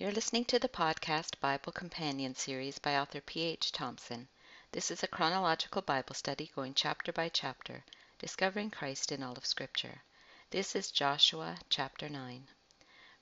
You're listening to the podcast Bible Companion series by author P.H. Thompson. This is a chronological Bible study going chapter by chapter, discovering Christ in all of Scripture. This is Joshua chapter 9,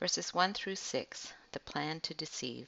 verses 1 through 6, the plan to deceive.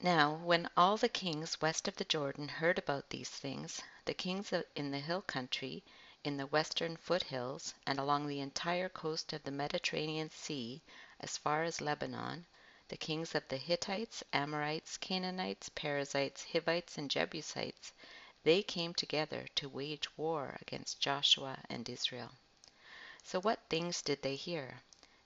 Now, when all the kings west of the Jordan heard about these things, the kings in the hill country, in the western foothills, and along the entire coast of the Mediterranean Sea, as far as Lebanon, the kings of the Hittites, Amorites, Canaanites, Perizzites, Hivites, and Jebusites, they came together to wage war against Joshua and Israel. So what things did they hear?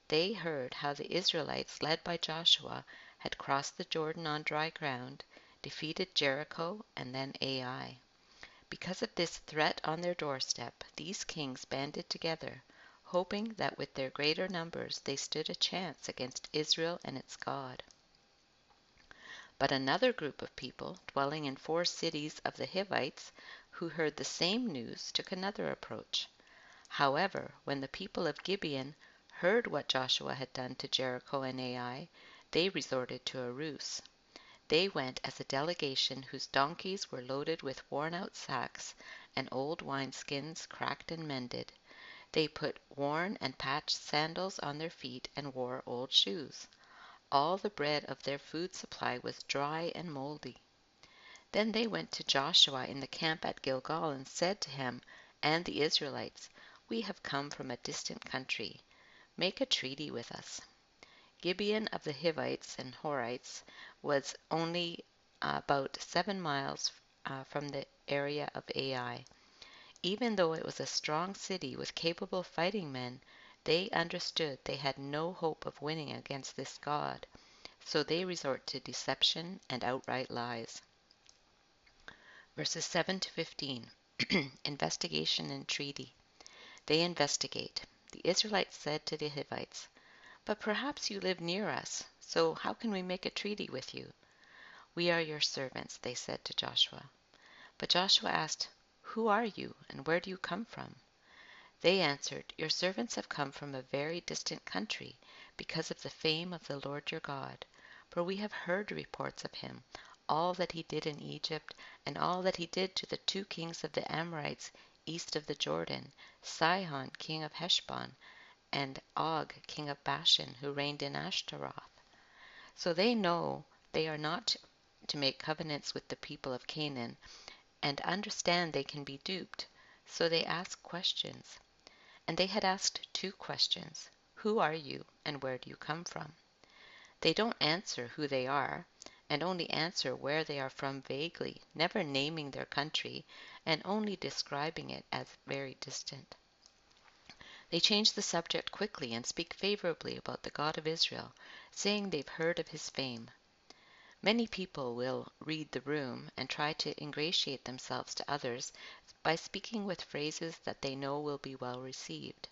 They heard how the Israelites, led by Joshua, had crossed the Jordan on dry ground, defeated Jericho, and then Ai. Because of this threat on their doorstep, these kings banded together hoping that with their greater numbers they stood a chance against Israel and its God. But another group of people, dwelling in four cities of the Hivites, who heard the same news, took another approach. However, when the people of Gibeon heard what Joshua had done to Jericho and Ai, they resorted to a ruse. They went as a delegation whose donkeys were loaded with worn out sacks and old wineskins cracked and mended. They put worn and patched sandals on their feet and wore old shoes. All the bread of their food supply was dry and moldy. Then they went to Joshua in the camp at Gilgal and said to him and the Israelites, We have come from a distant country. Make a treaty with us. Gibeon of the Hivites and Horites was only about seven miles uh, from the area of Ai. Even though it was a strong city with capable fighting men, they understood they had no hope of winning against this God, so they resort to deception and outright lies. Verses 7 to 15 Investigation and Treaty. They investigate. The Israelites said to the Hivites, But perhaps you live near us, so how can we make a treaty with you? We are your servants, they said to Joshua. But Joshua asked, who are you, and where do you come from? They answered, Your servants have come from a very distant country, because of the fame of the Lord your God. For we have heard reports of him, all that he did in Egypt, and all that he did to the two kings of the Amorites east of the Jordan, Sihon king of Heshbon, and Og king of Bashan, who reigned in Ashtaroth. So they know they are not to make covenants with the people of Canaan, and understand they can be duped, so they ask questions. And they had asked two questions Who are you, and where do you come from? They don't answer who they are, and only answer where they are from vaguely, never naming their country, and only describing it as very distant. They change the subject quickly and speak favorably about the God of Israel, saying they've heard of his fame. Many people will read the room and try to ingratiate themselves to others by speaking with phrases that they know will be well received.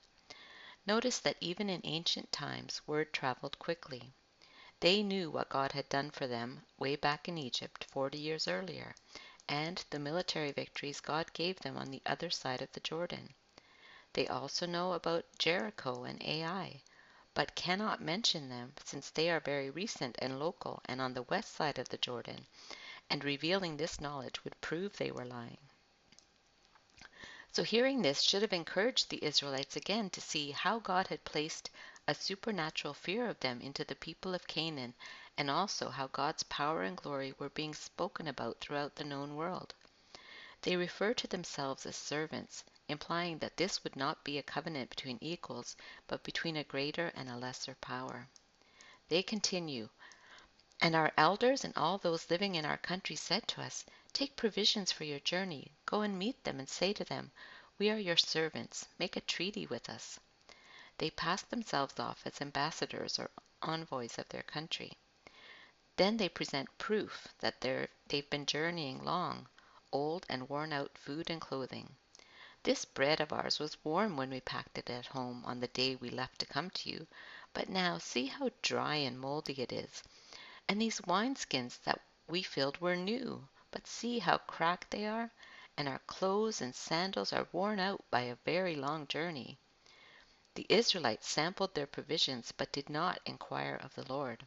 Notice that even in ancient times word traveled quickly. They knew what God had done for them way back in Egypt 40 years earlier, and the military victories God gave them on the other side of the Jordan. They also know about Jericho and Ai, but cannot mention them since they are very recent and local and on the west side of the Jordan, and revealing this knowledge would prove they were lying. So hearing this should have encouraged the Israelites again to see how God had placed a supernatural fear of them into the people of Canaan, and also how God's power and glory were being spoken about throughout the known world. They refer to themselves as servants, implying that this would not be a covenant between equals, but between a greater and a lesser power. They continue, And our elders and all those living in our country said to us, Take provisions for your journey, go and meet them, and say to them, We are your servants, make a treaty with us. They pass themselves off as ambassadors or envoys of their country. Then they present proof that they've been journeying long, old and worn out food and clothing. This bread of ours was warm when we packed it at home on the day we left to come to you, but now see how dry and moldy it is. And these wineskins that we filled were new, but see how cracked they are, and our clothes and sandals are worn out by a very long journey. The Israelites sampled their provisions but did not inquire of the Lord.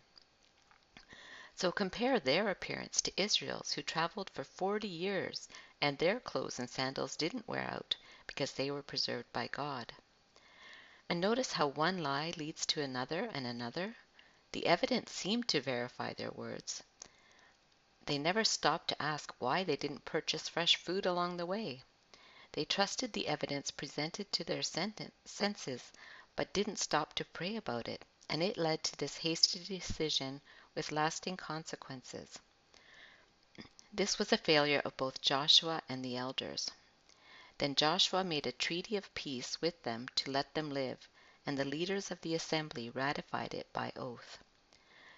So compare their appearance to Israel's, who traveled for 40 years, and their clothes and sandals didn't wear out because they were preserved by God. And notice how one lie leads to another and another. The evidence seemed to verify their words. They never stopped to ask why they didn't purchase fresh food along the way. They trusted the evidence presented to their senses, but didn't stop to pray about it, and it led to this hasty decision with lasting consequences. This was a failure of both Joshua and the elders. Then Joshua made a treaty of peace with them to let them live, and the leaders of the assembly ratified it by oath.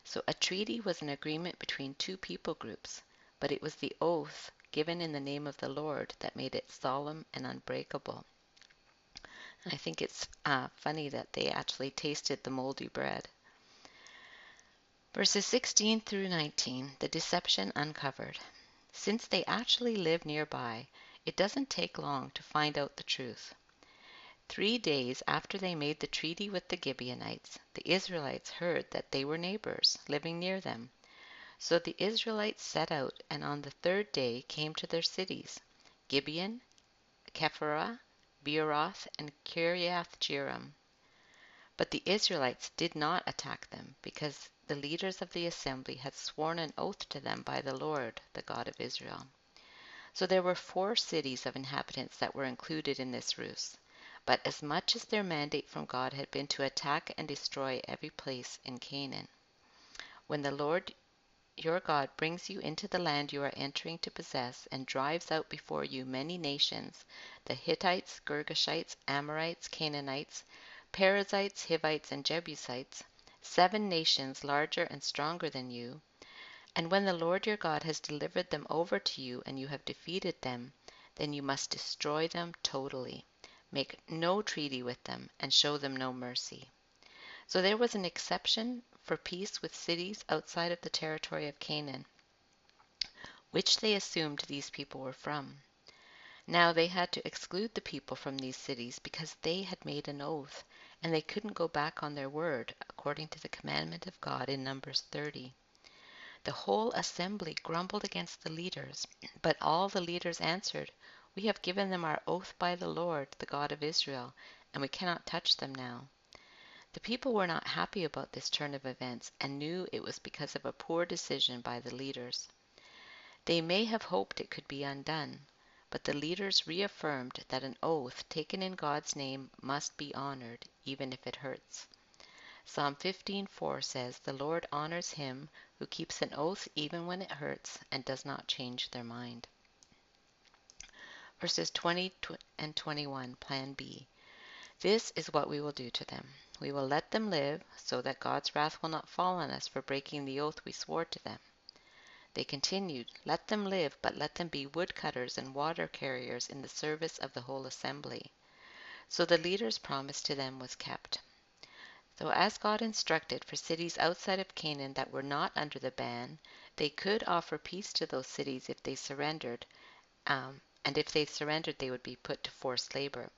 So a treaty was an agreement between two people groups, but it was the oath given in the name of the Lord that made it solemn and unbreakable. I think it's uh, funny that they actually tasted the moldy bread. Verses 16 through 19, the deception uncovered. Since they actually live nearby, it doesn't take long to find out the truth. Three days after they made the treaty with the Gibeonites, the Israelites heard that they were neighbors, living near them. So the Israelites set out, and on the third day came to their cities, Gibeon, Kephirah, Beeroth, and Kiriath-jearim. But the Israelites did not attack them, because the leaders of the assembly had sworn an oath to them by the Lord, the God of Israel. So there were four cities of inhabitants that were included in this ruse. But as much as their mandate from God had been to attack and destroy every place in Canaan. When the Lord your God brings you into the land you are entering to possess, and drives out before you many nations the Hittites, Girgashites, Amorites, Canaanites, Perizzites, Hivites, and Jebusites, seven nations larger and stronger than you. And when the Lord your God has delivered them over to you and you have defeated them, then you must destroy them totally. Make no treaty with them, and show them no mercy. So there was an exception for peace with cities outside of the territory of Canaan, which they assumed these people were from. Now they had to exclude the people from these cities because they had made an oath, and they couldn't go back on their word, according to the commandment of God in Numbers 30. The whole assembly grumbled against the leaders, but all the leaders answered, we have given them our oath by the Lord, the God of Israel, and we cannot touch them now. The people were not happy about this turn of events and knew it was because of a poor decision by the leaders. They may have hoped it could be undone, but the leaders reaffirmed that an oath taken in God's name must be honored, even if it hurts. Psalm 15:4 says, "The Lord honors him who keeps an oath even when it hurts and does not change their mind." verses 20 and 21, Plan B. This is what we will do to them. We will let them live, so that God's wrath will not fall on us for breaking the oath we swore to them. They continued, Let them live, but let them be woodcutters and water carriers in the service of the whole assembly. So the leader's promise to them was kept. So as God instructed for cities outside of Canaan that were not under the ban, they could offer peace to those cities if they surrendered, um, and if they surrendered, they would be put to forced labor.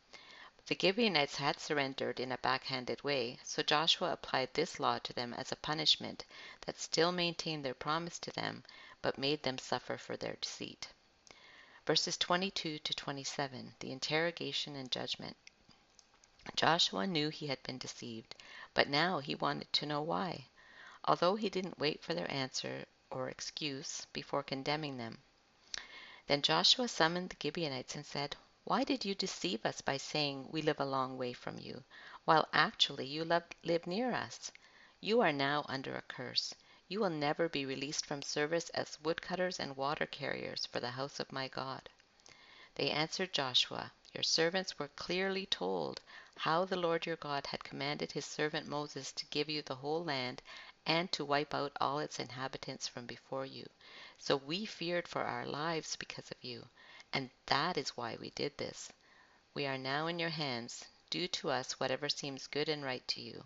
The Gibeonites had surrendered in a backhanded way, so Joshua applied this law to them as a punishment that still maintained their promise to them, but made them suffer for their deceit. Verses 22 to 27, the interrogation and judgment. Joshua knew he had been deceived, but now he wanted to know why. Although he didn't wait for their answer or excuse before condemning them, then Joshua summoned the Gibeonites and said, Why did you deceive us by saying, We live a long way from you, while actually you live near us? You are now under a curse. You will never be released from service as woodcutters and water carriers for the house of my God. They answered Joshua, Your servants were clearly told how the Lord your God had commanded his servant Moses to give you the whole land and to wipe out all its inhabitants from before you. So we feared for our lives because of you, and that is why we did this. We are now in your hands. Do to us whatever seems good and right to you.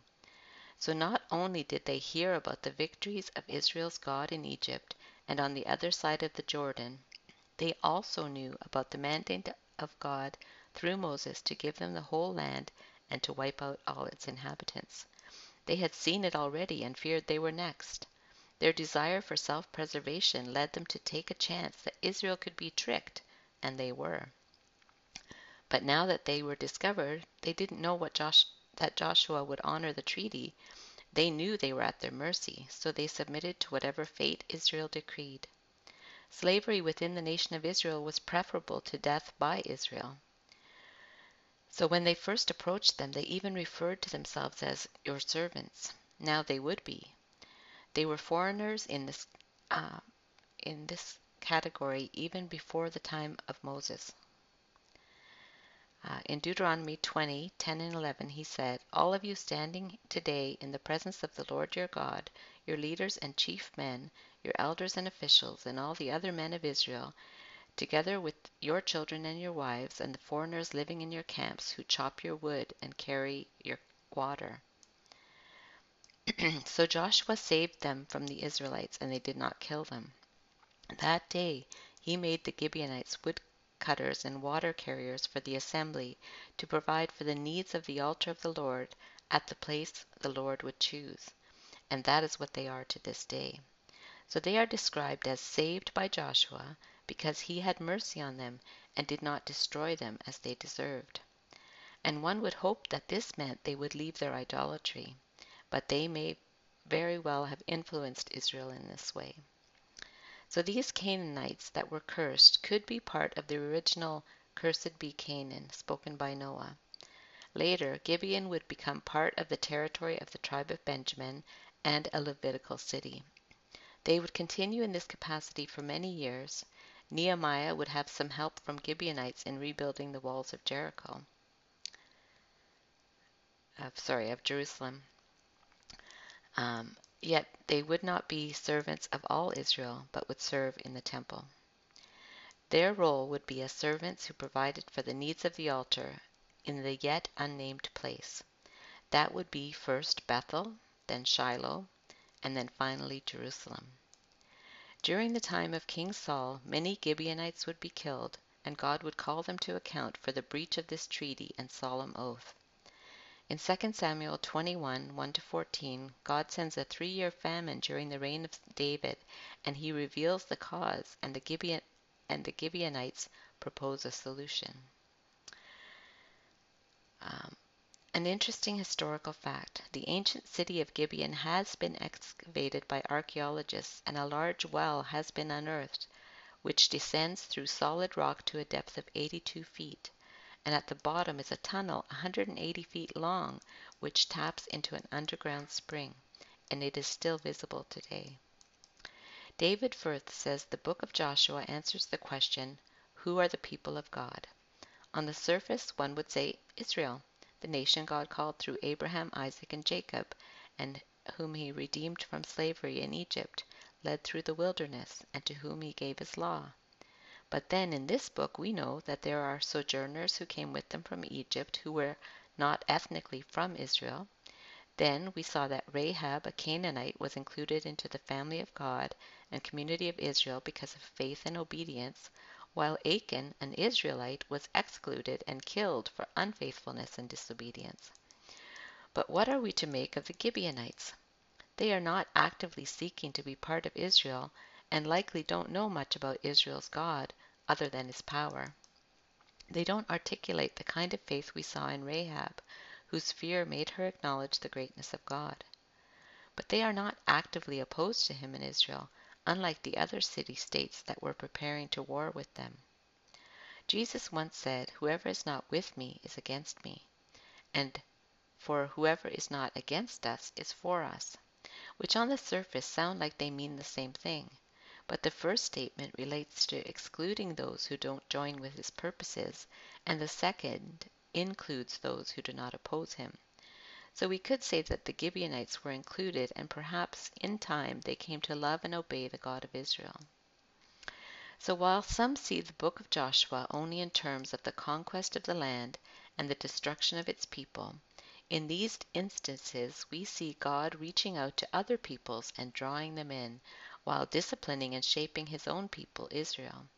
So not only did they hear about the victories of Israel's God in Egypt and on the other side of the Jordan, they also knew about the mandate of God through Moses to give them the whole land and to wipe out all its inhabitants. They had seen it already and feared they were next. Their desire for self preservation led them to take a chance that Israel could be tricked, and they were. But now that they were discovered, they didn't know what Josh, that Joshua would honor the treaty. They knew they were at their mercy, so they submitted to whatever fate Israel decreed. Slavery within the nation of Israel was preferable to death by Israel. So when they first approached them, they even referred to themselves as your servants. Now they would be. They were foreigners in this uh, in this category even before the time of Moses. Uh, in Deuteronomy 20, 10 and 11, he said, All of you standing today in the presence of the Lord your God, your leaders and chief men, your elders and officials, and all the other men of Israel, together with your children and your wives, and the foreigners living in your camps who chop your wood and carry your water. so Joshua saved them from the Israelites, and they did not kill them. That day he made the Gibeonites wood cutters and water carriers for the assembly to provide for the needs of the altar of the Lord at the place the Lord would choose. And that is what they are to this day. So they are described as saved by Joshua because he had mercy on them and did not destroy them as they deserved. And one would hope that this meant they would leave their idolatry, but they may very well have influenced Israel in this way. So these Canaanites that were cursed could be part of the original Cursed be Canaan spoken by Noah. Later, Gibeon would become part of the territory of the tribe of Benjamin and a Levitical city. They would continue in this capacity for many years. Nehemiah would have some help from Gibeonites in rebuilding the walls of Jericho. Of, sorry, of Jerusalem. Um, yet they would not be servants of all Israel, but would serve in the temple. Their role would be as servants who provided for the needs of the altar in the yet unnamed place. That would be first Bethel, then Shiloh, and then finally Jerusalem. During the time of King Saul, many Gibeonites would be killed, and God would call them to account for the breach of this treaty and solemn oath. In 2 Samuel 21 1 14, God sends a three year famine during the reign of David, and he reveals the cause, and the, Gibeon, and the Gibeonites propose a solution. Um, an interesting historical fact the ancient city of Gibeon has been excavated by archaeologists, and a large well has been unearthed, which descends through solid rock to a depth of 82 feet, and at the bottom is a tunnel 180 feet long, which taps into an underground spring, and it is still visible today. David Firth says the book of Joshua answers the question, Who are the people of God? On the surface, one would say Israel the nation God called through Abraham, Isaac, and Jacob, and whom he redeemed from slavery in Egypt, led through the wilderness, and to whom he gave his law. But then in this book we know that there are sojourners who came with them from Egypt who were not ethnically from Israel. Then we saw that Rahab, a Canaanite, was included into the family of God and community of Israel because of faith and obedience, while Achan, an Israelite, was excluded and killed for unfaithfulness and disobedience. But what are we to make of the Gibeonites? They are not actively seeking to be part of Israel and likely don't know much about Israel's God other than his power. They don't articulate the kind of faith we saw in Rahab, whose fear made her acknowledge the greatness of God. But they are not actively opposed to him in Israel, unlike the other city states that were preparing to war with them. Jesus once said, Whoever is not with me is against me, and for whoever is not against us is for us, which on the surface sound like they mean the same thing. But the first statement relates to excluding those who don't join with his purposes, and the second includes those who do not oppose him. So we could say that the Gibeonites were included, and perhaps in time they came to love and obey the God of Israel. So while some see the book of Joshua only in terms of the conquest of the land and the destruction of its people, in these instances we see God reaching out to other peoples and drawing them in, while disciplining and shaping his own people, Israel.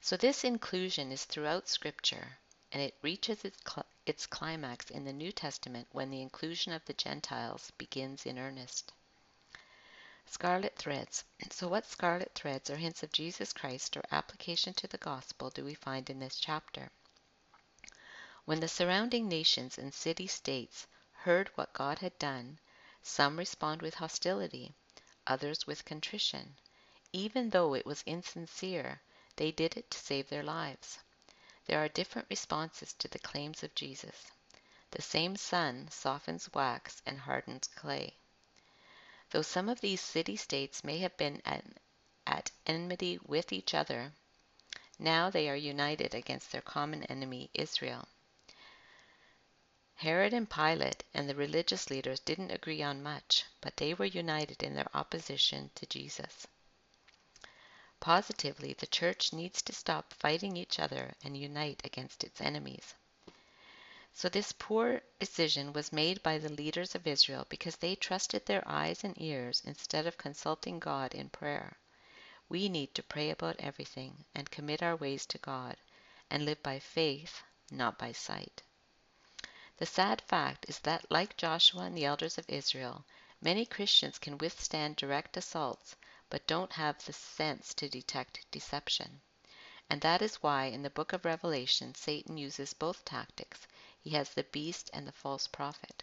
So this inclusion is throughout Scripture, and it reaches its its climax in the New Testament when the inclusion of the Gentiles begins in earnest. Scarlet threads. So, what scarlet threads or hints of Jesus Christ or application to the gospel do we find in this chapter? When the surrounding nations and city states heard what God had done, some respond with hostility, others with contrition. Even though it was insincere, they did it to save their lives. There are different responses to the claims of Jesus. The same sun softens wax and hardens clay. Though some of these city states may have been at, at enmity with each other, now they are united against their common enemy, Israel. Herod and Pilate and the religious leaders didn't agree on much, but they were united in their opposition to Jesus. Positively, the church needs to stop fighting each other and unite against its enemies. So this poor decision was made by the leaders of Israel because they trusted their eyes and ears instead of consulting God in prayer. We need to pray about everything and commit our ways to God and live by faith, not by sight. The sad fact is that, like Joshua and the elders of Israel, many Christians can withstand direct assaults but don't have the sense to detect deception. And that is why in the book of Revelation Satan uses both tactics he has the beast and the false prophet.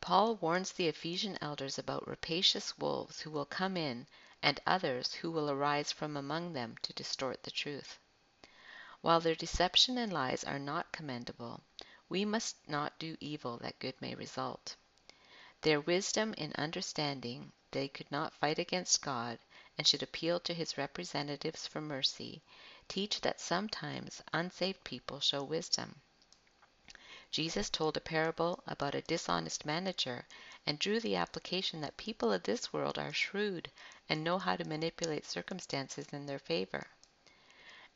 Paul warns the Ephesian elders about rapacious wolves who will come in and others who will arise from among them to distort the truth. While their deception and lies are not commendable, we must not do evil that good may result. Their wisdom in understanding they could not fight against God and should appeal to his representatives for mercy, teach that sometimes unsaved people show wisdom. Jesus told a parable about a dishonest manager and drew the application that people of this world are shrewd and know how to manipulate circumstances in their favor.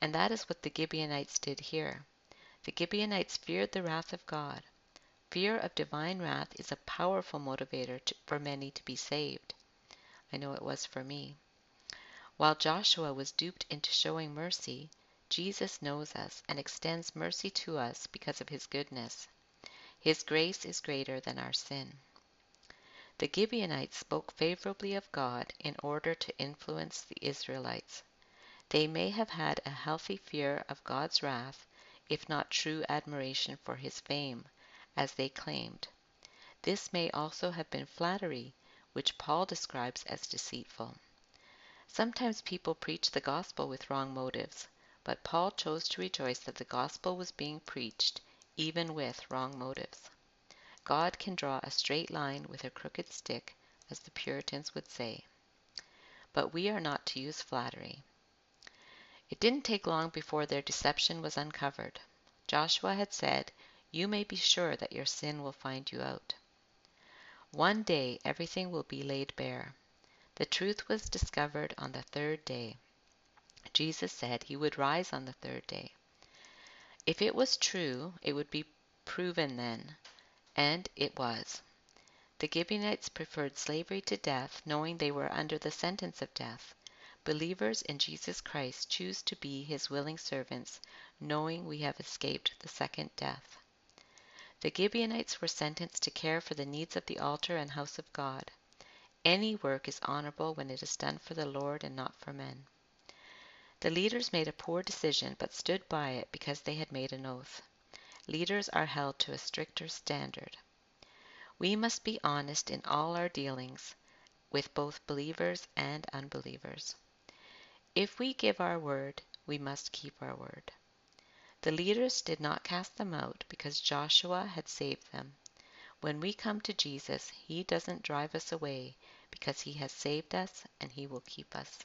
And that is what the Gibeonites did here. The Gibeonites feared the wrath of God. Fear of divine wrath is a powerful motivator to, for many to be saved. I know it was for me. While Joshua was duped into showing mercy, Jesus knows us and extends mercy to us because of his goodness. His grace is greater than our sin. The Gibeonites spoke favorably of God in order to influence the Israelites. They may have had a healthy fear of God's wrath, if not true admiration for his fame, as they claimed. This may also have been flattery, which Paul describes as deceitful. Sometimes people preach the gospel with wrong motives, but Paul chose to rejoice that the gospel was being preached even with wrong motives. God can draw a straight line with a crooked stick, as the Puritans would say. But we are not to use flattery. It didn't take long before their deception was uncovered. Joshua had said, You may be sure that your sin will find you out. One day everything will be laid bare. The truth was discovered on the third day. Jesus said he would rise on the third day. If it was true, it would be proven then, and it was. The Gibeonites preferred slavery to death, knowing they were under the sentence of death. Believers in Jesus Christ choose to be his willing servants, knowing we have escaped the second death. The Gibeonites were sentenced to care for the needs of the altar and house of God. Any work is honorable when it is done for the Lord and not for men. The leaders made a poor decision but stood by it because they had made an oath. Leaders are held to a stricter standard. We must be honest in all our dealings with both believers and unbelievers. If we give our word, we must keep our word. The leaders did not cast them out because Joshua had saved them. When we come to Jesus, He doesn't drive us away because He has saved us and He will keep us.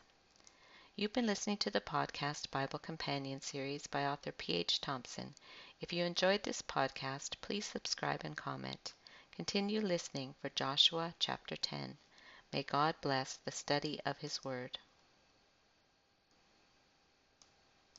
You've been listening to the podcast Bible Companion series by author P.H. Thompson. If you enjoyed this podcast, please subscribe and comment. Continue listening for Joshua chapter 10. May God bless the study of His Word.